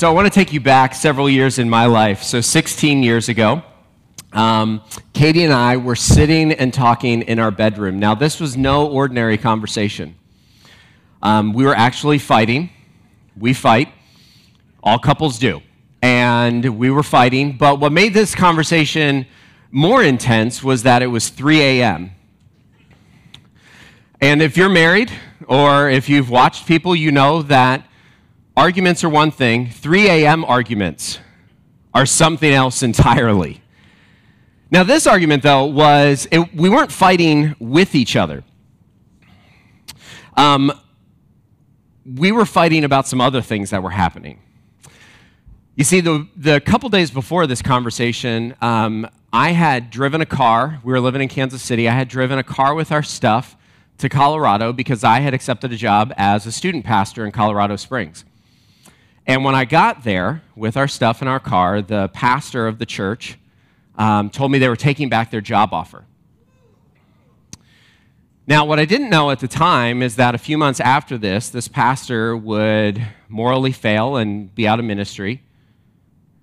So I want to take you back several years in my life. So 16 years ago, um, Katie and I were sitting and talking in our bedroom. Now, this was no ordinary conversation. Um, we were actually fighting. We fight. All couples do. And we were fighting. But what made this conversation more intense was that it was 3 a.m. And if you're married or if you've watched people, you know that arguments are one thing, 3 a.m. arguments are something else entirely. Now, this argument, though, was it, we weren't fighting with each other. Um, we were fighting about some other things that were happening. You see, the, the couple days before this conversation, um, I had driven a car. We were living in Kansas City. I had driven a car with our stuff to Colorado because I had accepted a job as a student pastor in Colorado Springs. And when I got there with our stuff in our car, the pastor of the church um, told me they were taking back their job offer. Now, what I didn't know at the time is that a few months after this, this pastor would morally fail and be out of ministry,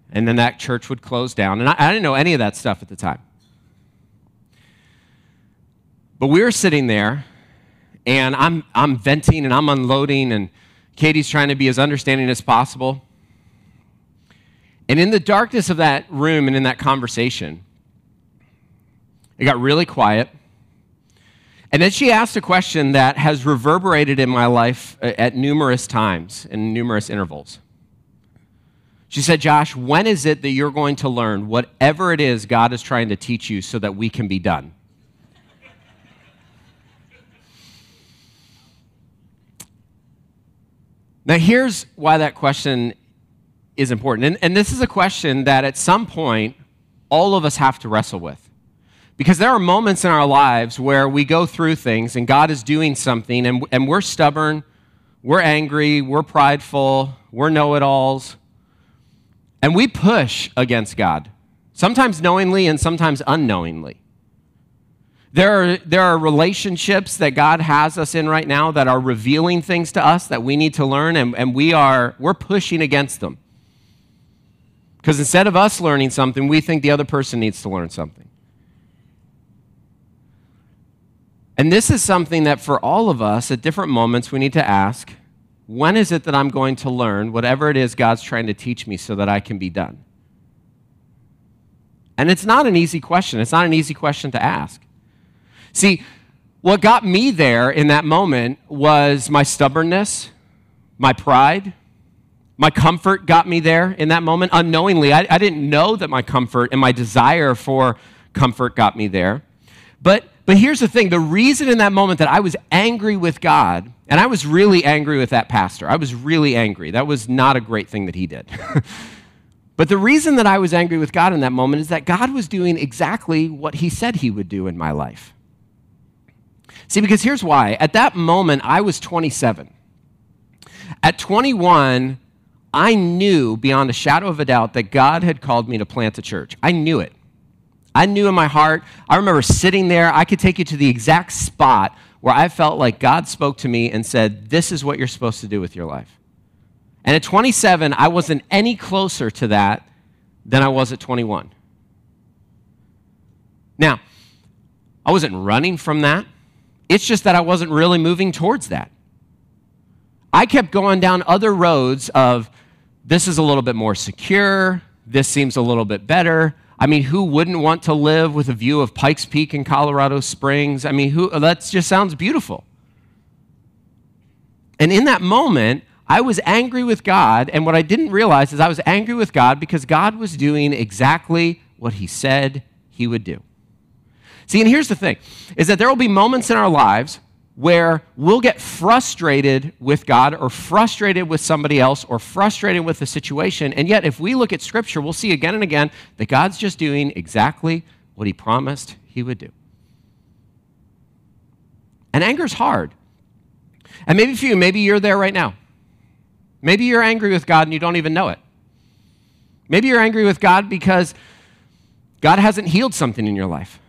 and then that church would close down. And I, I didn't know any of that stuff at the time. But we were sitting there, and I'm, I'm venting and I'm unloading, and Katie's trying to be as understanding as possible. And in the darkness of that room and in that conversation, it got really quiet. And then she asked a question that has reverberated in my life uh, at numerous times in numerous intervals. She said, Josh, when is it that you're going to learn whatever it is God is trying to teach you so that we can be done? Now, here's why that question is important. And, and this is a question that at some point all of us have to wrestle with. Because there are moments in our lives where we go through things and God is doing something and, and we're stubborn, we're angry, we're prideful, we're know it alls, and we push against God, sometimes knowingly and sometimes unknowingly. There are, there are relationships that God has us in right now that are revealing things to us that we need to learn, and, and we are, we're pushing against them. Because instead of us learning something, we think the other person needs to learn something. And this is something that for all of us at different moments we need to ask when is it that I'm going to learn whatever it is God's trying to teach me so that I can be done? And it's not an easy question. It's not an easy question to ask. See, what got me there in that moment was my stubbornness, my pride, my comfort got me there in that moment unknowingly. I, I, didn't know that my comfort and my desire for comfort got me there. But, but here's the thing the reason in that moment that I was angry with God, and I was really angry with that pastor, I was really angry. That was not a great thing that he did. but the reason that I was angry with God in that moment is that God was doing exactly what he said he would do in my life. See, because here's why. At that moment, I was 27. At 21, I knew beyond a shadow of a doubt that God had called me to plant a church. I knew it. I knew in my heart. I remember sitting there. I could take you to the exact spot where I felt like God spoke to me and said, This is what you're supposed to do with your life. And at 27, I wasn't any closer to that than I was at 21. Now, I wasn't running from that. It's just that I wasn't really moving towards that. I kept going down other roads of this is a little bit more secure, this seems a little bit better. I mean, who wouldn't want to live with a view of Pikes Peak in Colorado Springs? I mean, who that just sounds beautiful. And in that moment, I was angry with God, and what I didn't realize is I was angry with God because God was doing exactly what he said he would do. See, and here's the thing is that there will be moments in our lives where we'll get frustrated with God or frustrated with somebody else or frustrated with the situation. And yet, if we look at Scripture, we'll see again and again that God's just doing exactly what He promised He would do. And anger is hard. And maybe for you, maybe you're there right now. Maybe you're angry with God and you don't even know it. Maybe you're angry with God because God hasn't healed something in your life.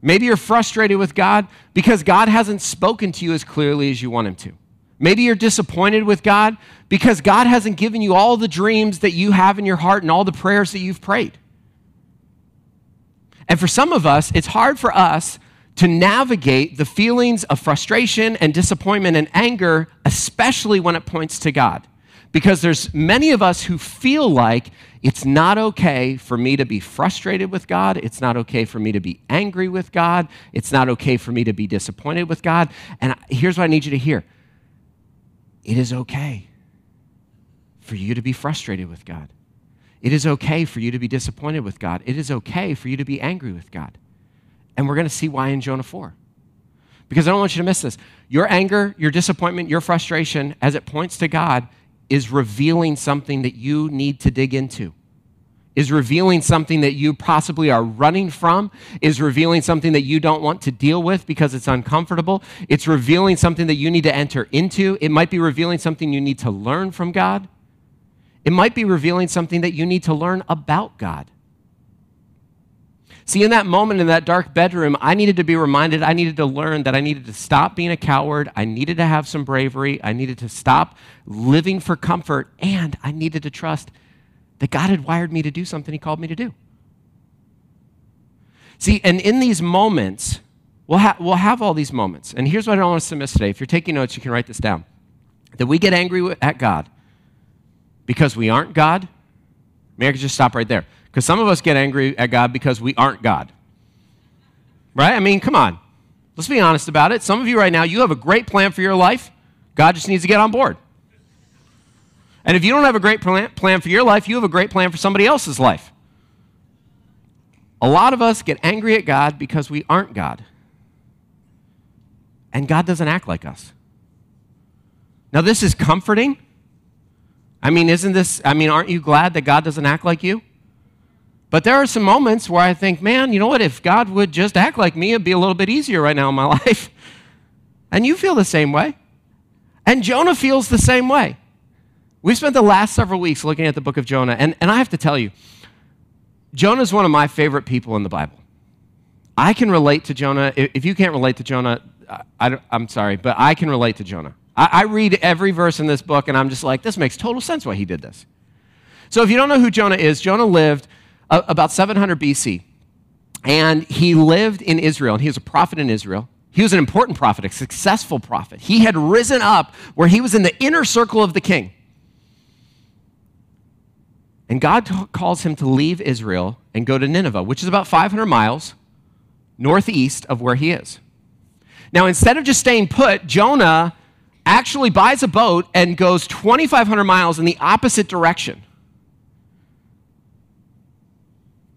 Maybe you're frustrated with God because God hasn't spoken to you as clearly as you want Him to. Maybe you're disappointed with God because God hasn't given you all the dreams that you have in your heart and all the prayers that you've prayed. And for some of us, it's hard for us to navigate the feelings of frustration and disappointment and anger, especially when it points to God. Because there's many of us who feel like it's not okay for me to be frustrated with God. It's not okay for me to be angry with God. It's not okay for me to be disappointed with God. And here's what I need you to hear it is okay for you to be frustrated with God. It is okay for you to be disappointed with God. It is okay for you to be angry with God. And we're going to see why in Jonah 4. Because I don't want you to miss this. Your anger, your disappointment, your frustration, as it points to God, is revealing something that you need to dig into. Is revealing something that you possibly are running from, is revealing something that you don't want to deal with because it's uncomfortable. It's revealing something that you need to enter into. It might be revealing something you need to learn from God. It might be revealing something that you need to learn about God. See, in that moment in that dark bedroom, I needed to be reminded, I needed to learn that I needed to stop being a coward. I needed to have some bravery. I needed to stop living for comfort. And I needed to trust that God had wired me to do something He called me to do. See, and in these moments, we'll, ha- we'll have all these moments. And here's what I don't want us to miss today. If you're taking notes, you can write this down. That we get angry at God because we aren't God. Maybe I could just stop right there. Because some of us get angry at God because we aren't God. Right? I mean, come on. Let's be honest about it. Some of you right now, you have a great plan for your life. God just needs to get on board. And if you don't have a great plan for your life, you have a great plan for somebody else's life. A lot of us get angry at God because we aren't God. And God doesn't act like us. Now, this is comforting. I mean, isn't this, I mean, aren't you glad that God doesn't act like you? But there are some moments where I think, man, you know what? If God would just act like me, it'd be a little bit easier right now in my life. And you feel the same way. And Jonah feels the same way. We've spent the last several weeks looking at the book of Jonah, and, and I have to tell you, Jonah is one of my favorite people in the Bible. I can relate to Jonah. If you can't relate to Jonah, I, am sorry, but I can relate to Jonah. I, I read every verse in this book, and I'm just like, this makes total sense why he did this. So if you don't know who Jonah is, Jonah lived Uh, about 700 BC. And he lived in Israel, and he was a prophet in Israel. He was an important prophet, a successful prophet. He had risen up where he was in the inner circle of the king. And God calls him to leave Israel and go to Nineveh, which is about 500 miles northeast of where he is. Now, instead of just staying put, Jonah actually buys a boat and goes 2,500 miles in the opposite direction.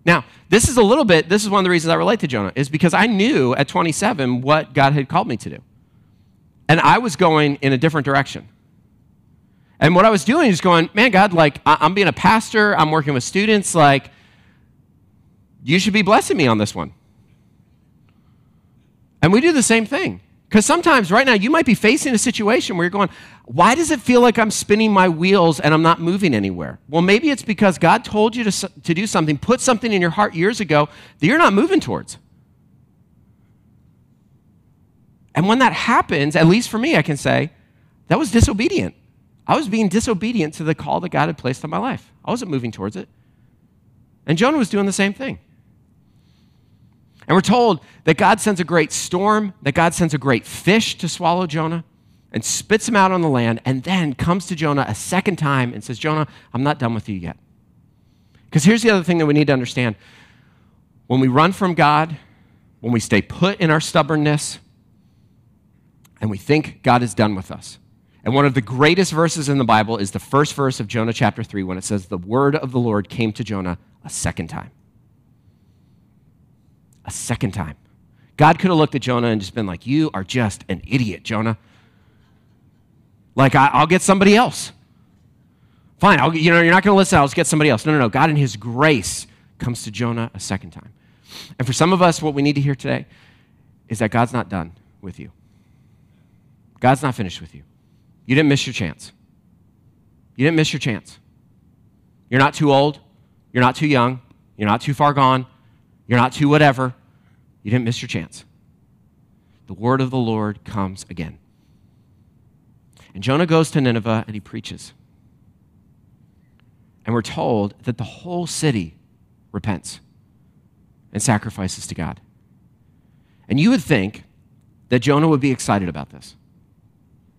Now, this is a little bit, this is one of the reasons I relate to Jonah, is because I knew at 27 what God had called me to do. And I was going in a different direction. And what I was doing is going, man, God, like, I'm being a pastor, I'm working with students, like, you should be blessing me on this one. And we do the same thing. Because sometimes right now you might be facing a situation where you're going, why does it feel like I'm spinning my wheels and I'm not moving anywhere? Well, maybe it's because God told you to, to do something, put something in your heart years ago that you're not moving towards. And when that happens, at least for me, I can say, that was disobedient. I was being disobedient to the call that God had placed on my life. I wasn't moving towards it. And Jonah was doing the same thing. And we're told that God sends a great storm, that God sends a great fish to swallow Jonah and spits him out on the land, and then comes to Jonah a second time and says, Jonah, I'm not done with you yet. Because here's the other thing that we need to understand when we run from God, when we stay put in our stubbornness, and we think God is done with us. And one of the greatest verses in the Bible is the first verse of Jonah chapter 3 when it says, The word of the Lord came to Jonah a second time a second time. God could have looked at Jonah and just been like, You are just an idiot, Jonah. Like, I, will get somebody else. Fine, I'll, you know, you're not going to listen, I'll just get somebody else. No, no, no. God in His grace comes to Jonah a second time. And for some of us, what we need to hear today is that God's not done with you. God's not finished with you. You didn't miss your chance. You didn't miss your chance. You're not too old. You're not too young. You're not too far gone. You're not too whatever. You didn't miss your chance. The word of the Lord comes again. And Jonah goes to Nineveh and he preaches. And we're told that the whole city repents and sacrifices to God. And you would think that Jonah would be excited about this.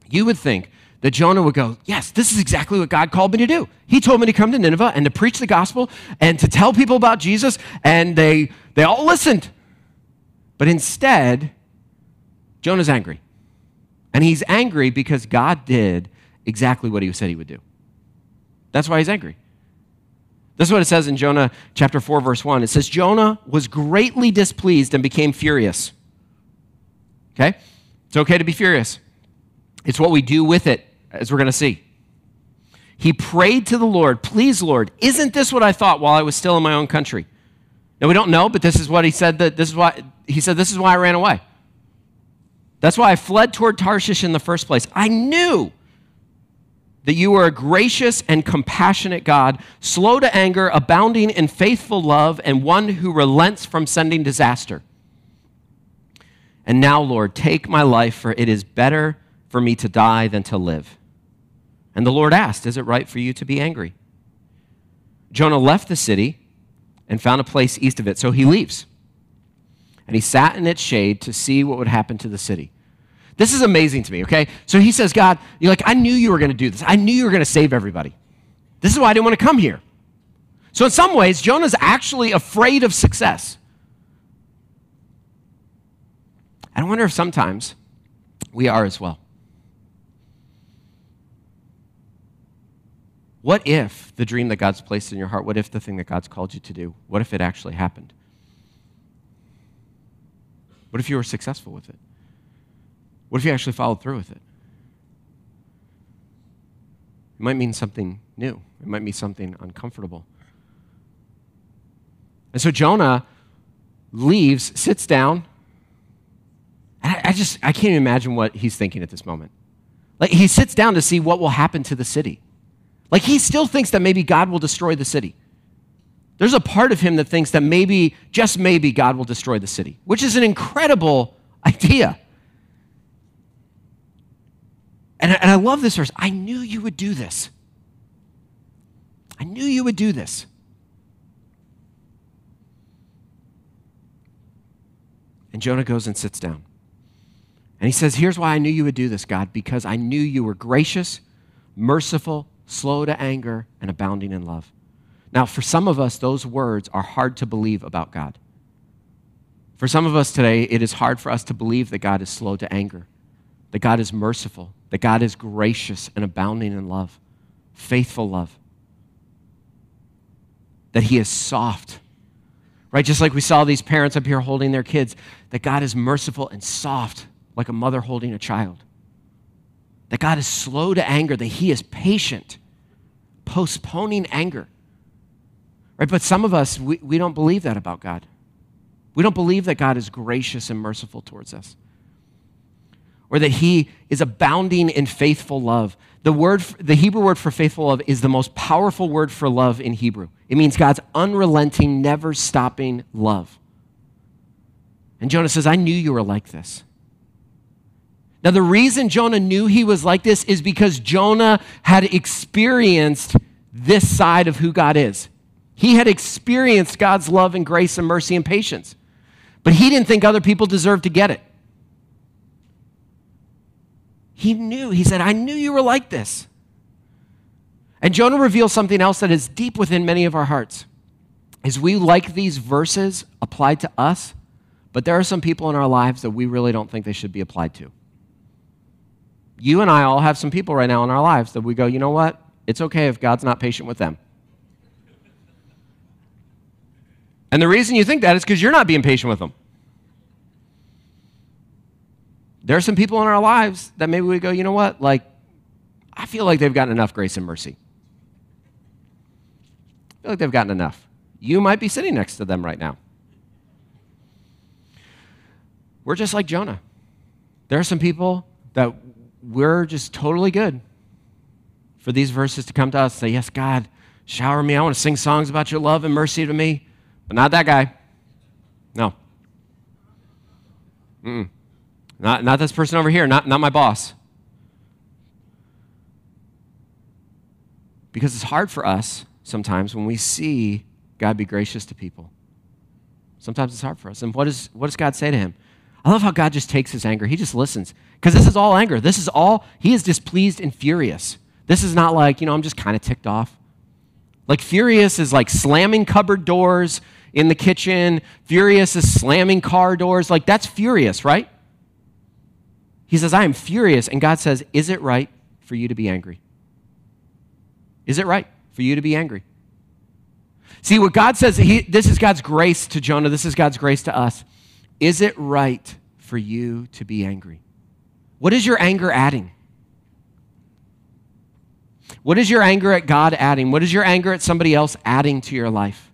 You would think that Jonah would go, Yes, this is exactly what God called me to do. He told me to come to Nineveh and to preach the gospel and to tell people about Jesus, and they, they all listened. But instead, Jonah's angry. And he's angry because God did exactly what he said he would do. That's why he's angry. This is what it says in Jonah chapter 4, verse 1. It says, Jonah was greatly displeased and became furious. Okay? It's okay to be furious. It's what we do with it, as we're going to see. He prayed to the Lord, Please, Lord, isn't this what I thought while I was still in my own country? Now, we don't know, but this is what he said that this is why he said, This is why I ran away. That's why I fled toward Tarshish in the first place. I knew that you are a gracious and compassionate God, slow to anger, abounding in faithful love, and one who relents from sending disaster. And now, Lord, take my life, for it is better for me to die than to live. And the Lord asked, Is it right for you to be angry? Jonah left the city and found a place east of it, so he leaves. And he sat in its shade to see what would happen to the city. This is amazing to me, okay? So he says, God, you're like, I knew you were going to do this. I knew you were going to save everybody. This is why I didn't want to come here. So, in some ways, Jonah's actually afraid of success. I wonder if sometimes we are as well. What if the dream that God's placed in your heart, what if the thing that God's called you to do, what if it actually happened? What if you were successful with it? What if you actually followed through with it? It might mean something new, it might mean something uncomfortable. And so Jonah leaves, sits down. I, I just, I can't even imagine what he's thinking at this moment. Like, he sits down to see what will happen to the city. Like, he still thinks that maybe God will destroy the city. There's a part of him that thinks that maybe, just maybe, God will destroy the city, which is an incredible idea. And, and I love this verse. I knew you would do this. I knew you would do this. And Jonah goes and sits down. And he says, Here's why I knew you would do this, God, because I knew you were gracious, merciful, slow to anger, and abounding in love. Now, for some of us, those words are hard to believe about God. For some of us today, it is hard for us to believe that God is slow to anger, that God is merciful, that God is gracious and abounding in love, faithful love, that He is soft. Right? Just like we saw these parents up here holding their kids, that God is merciful and soft, like a mother holding a child. That God is slow to anger, that He is patient, postponing anger. Right? But some of us, we, we don't believe that about God. We don't believe that God is gracious and merciful towards us or that he is abounding in faithful love. The word the Hebrew word for faithful love is the most powerful word for love in Hebrew. It means God's unrelenting, never stopping love. And Jonah says, "I knew you were like this." Now, the reason Jonah knew he was like this is because Jonah had experienced this side of who God is. He had experienced God's love and grace and mercy and patience. But he didn't think other people deserved to get it. He knew. He said, I knew you were like this. And Jonah reveals something else that is deep within many of our hearts. Is we like these verses applied to us, but there are some people in our lives that we really don't think they should be applied to. You and I all have some people right now in our lives that we go, you know what? It's okay if God's not patient with them. And the reason you think that is because you're not being patient with them. There are some people in our lives that maybe we go, you know what? Like, I feel like they've gotten enough grace and mercy. I feel like they've gotten enough. You might be sitting next to them right now. We're just like Jonah. There are some people that we're just totally good for these verses to come to us and say, Yes, God, shower me. I want to sing songs about your love and mercy to me, but not that guy. No. Mm-mm. Not, not this person over here, not, not my boss. Because it's hard for us sometimes when we see God be gracious to people. Sometimes it's hard for us. And what, is, what does God say to him? I love how God just takes his anger. He just listens. Because this is all anger. This is all, he is displeased and furious. This is not like, you know, I'm just kind of ticked off. Like, furious is like slamming cupboard doors in the kitchen. Furious is slamming car doors. Like, that's furious, right? He says, I am furious. And God says, Is it right for you to be angry? Is it right for you to be angry? See, what God says, he, this is God's grace to Jonah, this is God's grace to us. Is it right for you to be angry? What is your anger adding? What is your anger at God adding? What is your anger at somebody else adding to your life?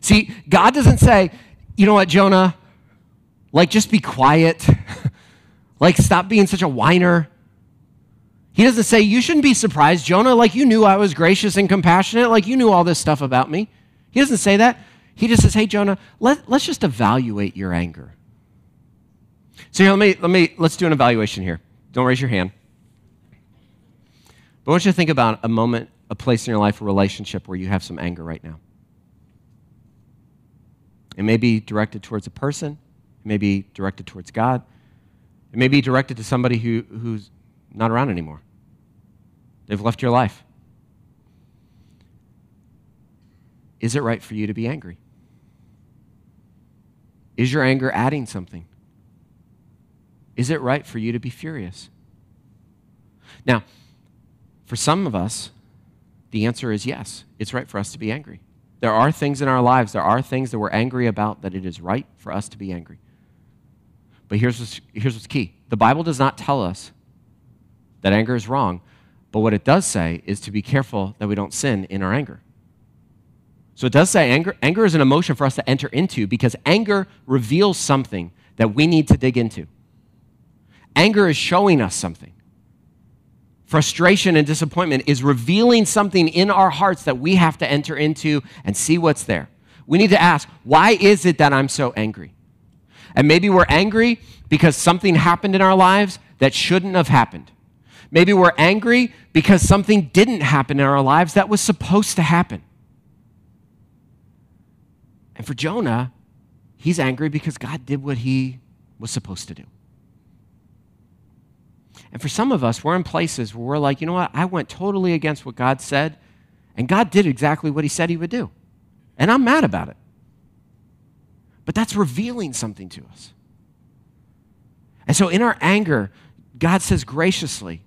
See, God doesn't say, you know what, Jonah, like just be quiet, like stop being such a whiner. He doesn't say, You shouldn't be surprised, Jonah, like you knew I was gracious and compassionate, like you knew all this stuff about me. He doesn't say that. He just says, Hey, Jonah, let, let's just evaluate your anger. So here, let me, let me, let's do an evaluation here. Don't raise your hand. But I want you to think about a moment, a place in your life, a relationship where you have some anger right now. It may be directed towards a person, it may be directed towards God, it may be directed to somebody who, who's not around anymore. They've left your life. Is it right for you to be angry? Is your anger adding something? Is it right for you to be furious? Now, for some of us, the answer is yes. It's right for us to be angry. There are things in our lives, there are things that we're angry about that it is right for us to be angry. But here's what's, here's what's key the Bible does not tell us that anger is wrong. But what it does say is to be careful that we don't sin in our anger. So it does say anger, anger is an emotion for us to enter into because anger reveals something that we need to dig into. Anger is showing us something. Frustration and disappointment is revealing something in our hearts that we have to enter into and see what's there. We need to ask, why is it that I'm so angry? And maybe we're angry because something happened in our lives that shouldn't have happened. Maybe we're angry because something didn't happen in our lives that was supposed to happen. And for Jonah, he's angry because God did what he was supposed to do. And for some of us, we're in places where we're like, you know what? I went totally against what God said, and God did exactly what he said he would do. And I'm mad about it. But that's revealing something to us. And so in our anger, God says graciously,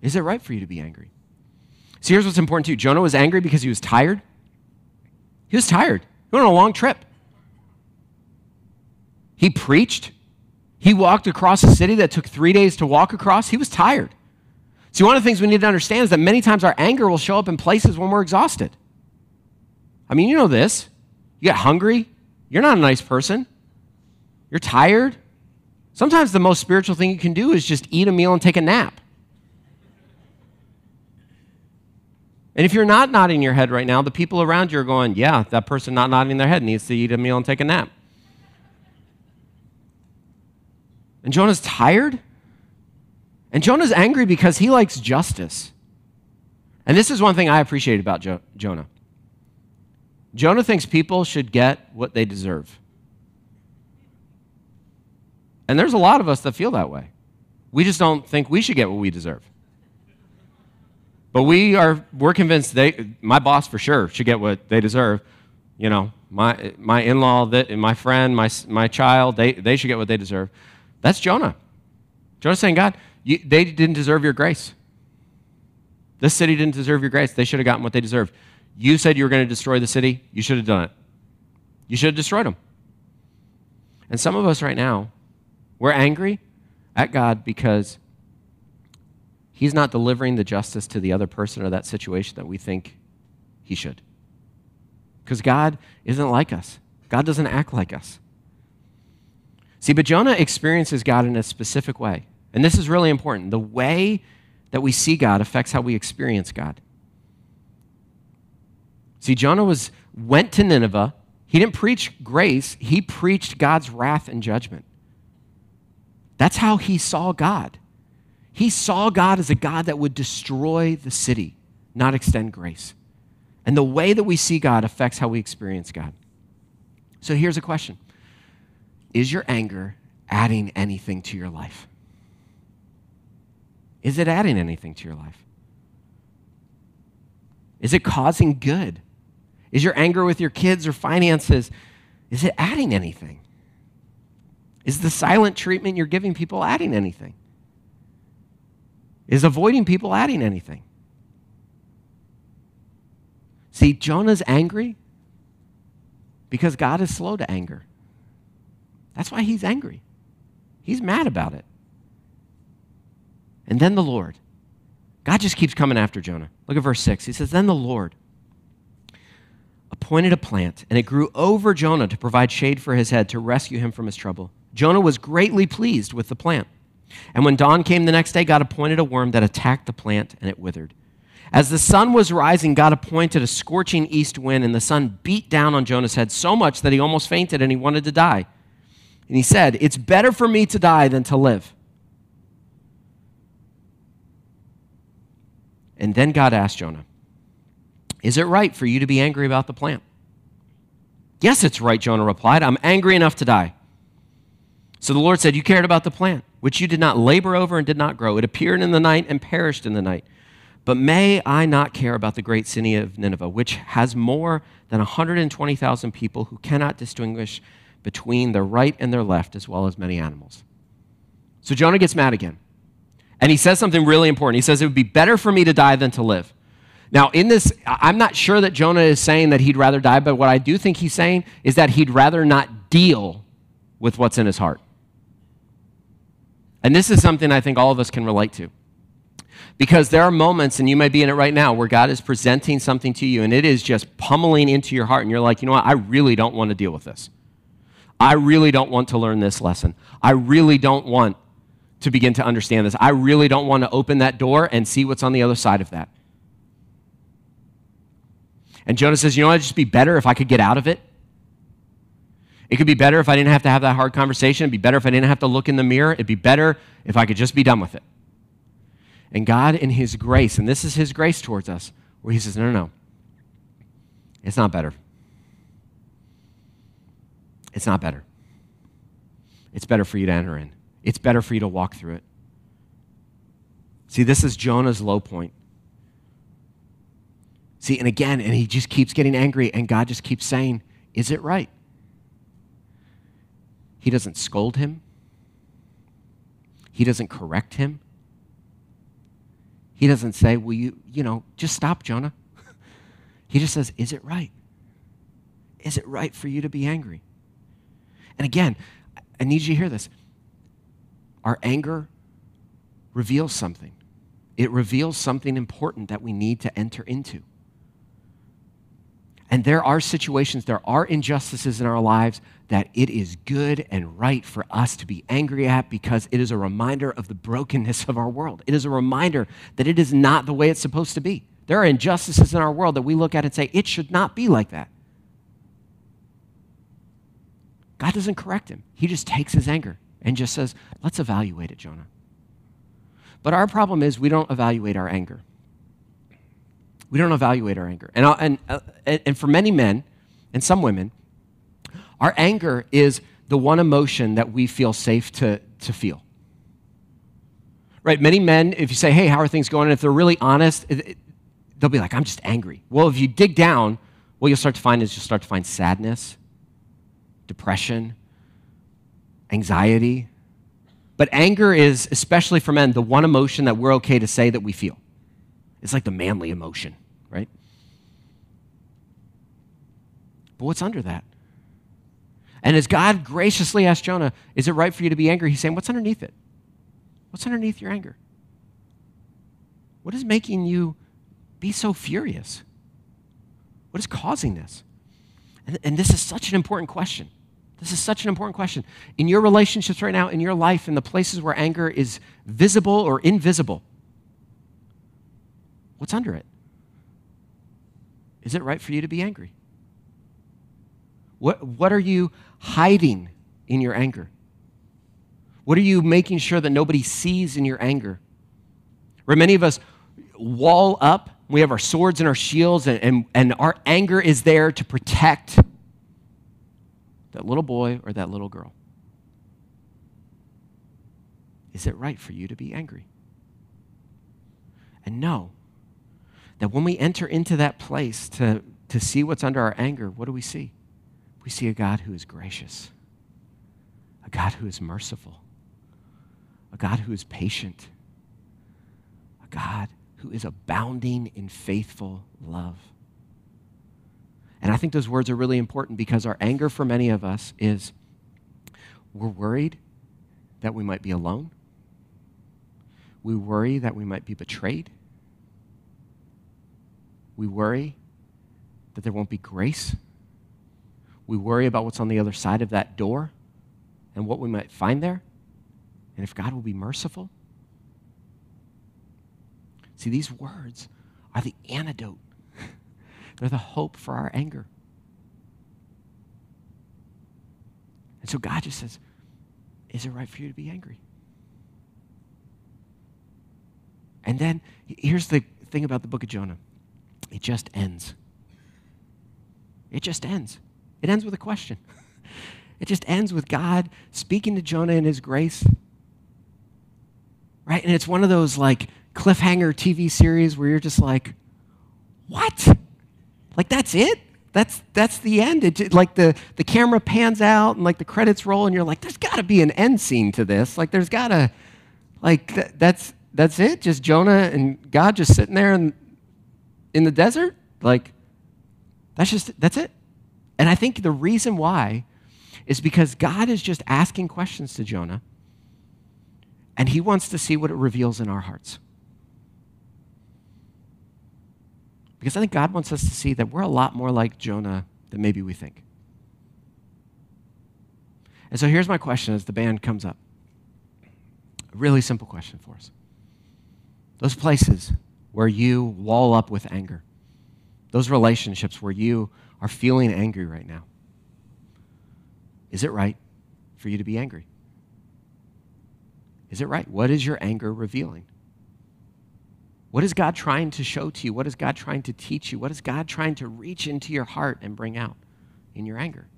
is it right for you to be angry? So here's what's important too Jonah was angry because he was tired. He was tired. He went on a long trip. He preached. He walked across a city that took three days to walk across. He was tired. See, one of the things we need to understand is that many times our anger will show up in places when we're exhausted. I mean, you know this. You get hungry. You're not a nice person. You're tired. Sometimes the most spiritual thing you can do is just eat a meal and take a nap. And if you're not nodding your head right now, the people around you are going, yeah, that person not nodding their head needs to eat a meal and take a nap. And Jonah's tired. And Jonah's angry because he likes justice. And this is one thing I appreciate about jo- Jonah. Jonah thinks people should get what they deserve. And there's a lot of us that feel that way. We just don't think we should get what we deserve. But we are, we're convinced they, my boss for sure should get what they deserve. You know, my, my in-law, my friend, my, my child, they, they should get what they deserve. That's Jonah. Jonah's saying, God, you, they didn't deserve your grace. This city didn't deserve your grace. They should have gotten what they deserved. You said you were going to destroy the city. You should have done it. You should have destroyed them. And some of us right now, we're angry at God because he's not delivering the justice to the other person or that situation that we think he should. Because God isn't like us, God doesn't act like us. See, but Jonah experiences God in a specific way. And this is really important. The way that we see God affects how we experience God. See, Jonah was went to Nineveh. He didn't preach grace, he preached God's wrath and judgment. That's how he saw God. He saw God as a God that would destroy the city, not extend grace. And the way that we see God affects how we experience God. So here's a question Is your anger adding anything to your life? Is it adding anything to your life? Is it causing good? Is your anger with your kids or finances, is it adding anything? Is the silent treatment you're giving people adding anything? Is avoiding people adding anything? See, Jonah's angry because God is slow to anger. That's why he's angry. He's mad about it. And then the Lord. God just keeps coming after Jonah. Look at verse 6. He says, Then the Lord appointed a plant, and it grew over Jonah to provide shade for his head to rescue him from his trouble. Jonah was greatly pleased with the plant. And when dawn came the next day, God appointed a worm that attacked the plant, and it withered. As the sun was rising, God appointed a scorching east wind, and the sun beat down on Jonah's head so much that he almost fainted and he wanted to die. And he said, It's better for me to die than to live. And then God asked Jonah, Is it right for you to be angry about the plant? Yes, it's right, Jonah replied. I'm angry enough to die. So the Lord said, You cared about the plant, which you did not labor over and did not grow. It appeared in the night and perished in the night. But may I not care about the great city of Nineveh, which has more than 120,000 people who cannot distinguish between their right and their left, as well as many animals. So Jonah gets mad again. And he says something really important. He says, It would be better for me to die than to live. Now, in this, I'm not sure that Jonah is saying that he'd rather die, but what I do think he's saying is that he'd rather not deal with what's in his heart. And this is something I think all of us can relate to. Because there are moments, and you may be in it right now, where God is presenting something to you and it is just pummeling into your heart, and you're like, you know what, I really don't want to deal with this. I really don't want to learn this lesson. I really don't want to begin to understand this. I really don't want to open that door and see what's on the other side of that. And Jonah says, you know, I'd just be better if I could get out of it. It could be better if I didn't have to have that hard conversation. It'd be better if I didn't have to look in the mirror. It'd be better if I could just be done with it. And God, in His grace, and this is His grace towards us, where He says, no, no, no. It's not better. It's not better. It's better for you to enter in, it's better for you to walk through it. See, this is Jonah's low point. See, and again, and he just keeps getting angry, and God just keeps saying, Is it right? He doesn't scold him, he doesn't correct him. He doesn't say, Will you, you know, just stop, Jonah. he just says, Is it right? Is it right for you to be angry? And again, I need you to hear this. Our anger reveals something, it reveals something important that we need to enter into. And there are situations, there are injustices in our lives that it is good and right for us to be angry at because it is a reminder of the brokenness of our world. It is a reminder that it is not the way it's supposed to be. There are injustices in our world that we look at and say, it should not be like that. God doesn't correct him, He just takes his anger and just says, let's evaluate it, Jonah. But our problem is we don't evaluate our anger. We don't evaluate our anger. And, and, uh, and for many men and some women, our anger is the one emotion that we feel safe to, to feel. Right? Many men, if you say, hey, how are things going? And if they're really honest, they'll be like, I'm just angry. Well, if you dig down, what you'll start to find is you'll start to find sadness, depression, anxiety. But anger is, especially for men, the one emotion that we're okay to say that we feel. It's like the manly emotion, right? But what's under that? And as God graciously asked Jonah, Is it right for you to be angry? He's saying, What's underneath it? What's underneath your anger? What is making you be so furious? What is causing this? And, and, this is such an important question. This is such an important question. In your relationships right now, in your life, in the places where anger is visible or invisible, What's under it? Is it right for you to be angry? What, what are you hiding in your anger? What are you making sure that nobody sees in your anger? Where many of us wall up, we have our swords and our shields, and, and, and our anger is there to protect that little boy or that little girl. Is it right for you to be angry? And know that when we enter into that place to, to see what's under our anger, what do we see? We see a God who is gracious, a God who is merciful, a God who is patient, a God who is abounding in faithful love. And I think those words are really important because our anger for many of us is we're worried that we might be alone. We worry that we might be betrayed. We worry that there won't be grace. We worry about what's on the other side of that door and what we might find there, and if God will be merciful. See, these words are the antidote, they're the hope for our anger. And so God just says, Is it right for you to be angry? And then here's the thing about the book of Jonah it just ends. It just ends. It ends with a question. It just ends with God speaking to Jonah in his grace. Right? And it's one of those like cliffhanger TV series where you're just like, what? Like that's it? That's that's the end. It, like the, the camera pans out and like the credits roll and you're like, there's gotta be an end scene to this. Like there's gotta like th- that's that's it? Just Jonah and God just sitting there in, in the desert? Like that's just that's it. And I think the reason why is because God is just asking questions to Jonah, and he wants to see what it reveals in our hearts. Because I think God wants us to see that we're a lot more like Jonah than maybe we think. And so here's my question as the band comes up. A really simple question for us. Those places where you wall up with anger, those relationships where you are feeling angry right now. Is it right for you to be angry? Is it right? What is your anger revealing? What is God trying to show to you? What is God trying to teach you? What is God trying to reach into your heart and bring out in your anger?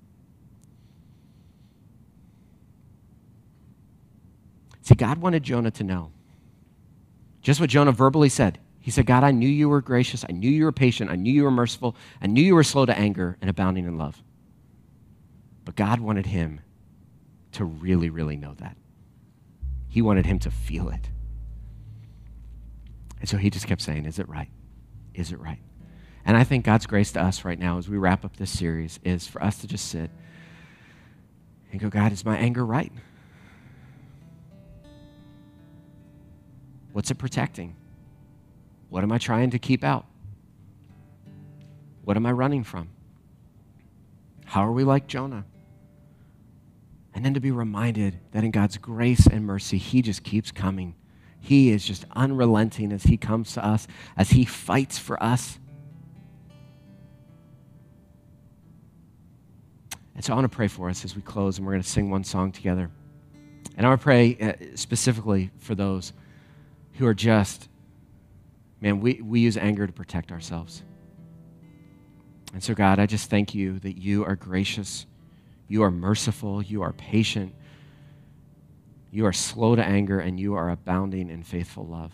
See, God wanted Jonah to know just what Jonah verbally said he said, God, I knew you were gracious. I knew you were patient. I knew you were merciful. I knew you were slow to anger and abounding in love. But God wanted him to really, really know that. He wanted him to feel it. And so he just kept saying, Is it right? Is it right? And I think God's grace to us right now as we wrap up this series is for us to just sit and go, God, is my anger right? What's it protecting? What am I trying to keep out? What am I running from? How are we like Jonah? And then to be reminded that in God's grace and mercy, He just keeps coming. He is just unrelenting as He comes to us, as He fights for us. And so I want to pray for us as we close, and we're going to sing one song together. And I want to pray uh, specifically for those who are just man, we, we use anger to protect ourselves. And so, God, I just thank you that you are gracious, you are merciful, you are patient, you are slow to anger, and you are abounding in faithful love.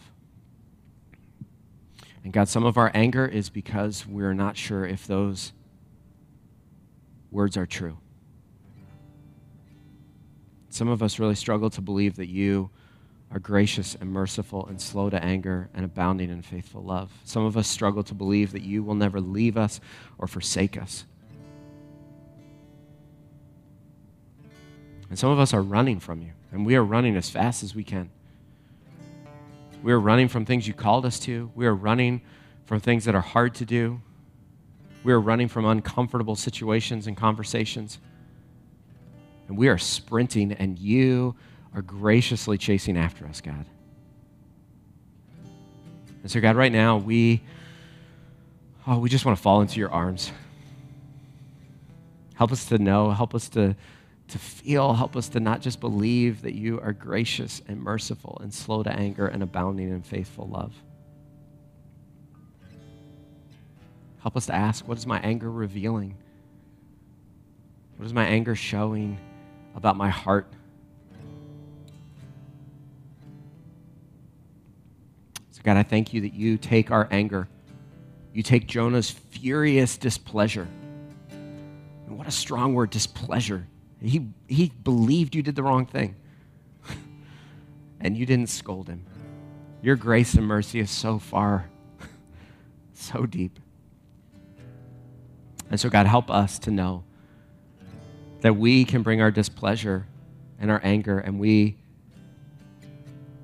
And God, some of our anger is because we're not sure if those words are true. Some of us really struggle to believe that you are gracious and merciful and slow to anger and abounding in faithful love. Some of us struggle to believe that you will never leave us or forsake us. And some of us are running from you, and we are running as fast as we can. We are running from things you called us to. We are running from things that are hard to do. We are running from uncomfortable situations and conversations. And we are sprinting, and you are graciously chasing after us, God. And so, God, right now, we, oh, we just want to fall into your arms. Help us to know, help us to, to feel, help us to not just believe that you are gracious and merciful and slow to anger and abounding in faithful love. Help us to ask, what is my anger revealing? What is my anger showing about my heart? So, God, I thank you that you take our anger, you take Jonah's furious displeasure. And what a strong word, displeasure. He, he believed you did the wrong thing, and you didn't scold him. Your grace and mercy is so far, so deep. And so, God, help us to know that we can bring our displeasure and our anger and we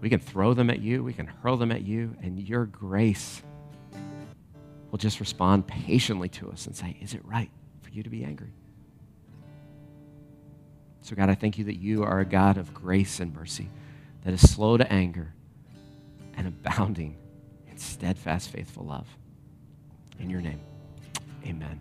we can throw them at you, we can hurl them at you, and your grace will just respond patiently to us and say, Is it right for you to be angry? So, God, I thank you that you are a God of grace and mercy that is slow to anger and abounding in steadfast, faithful love. In your name, amen.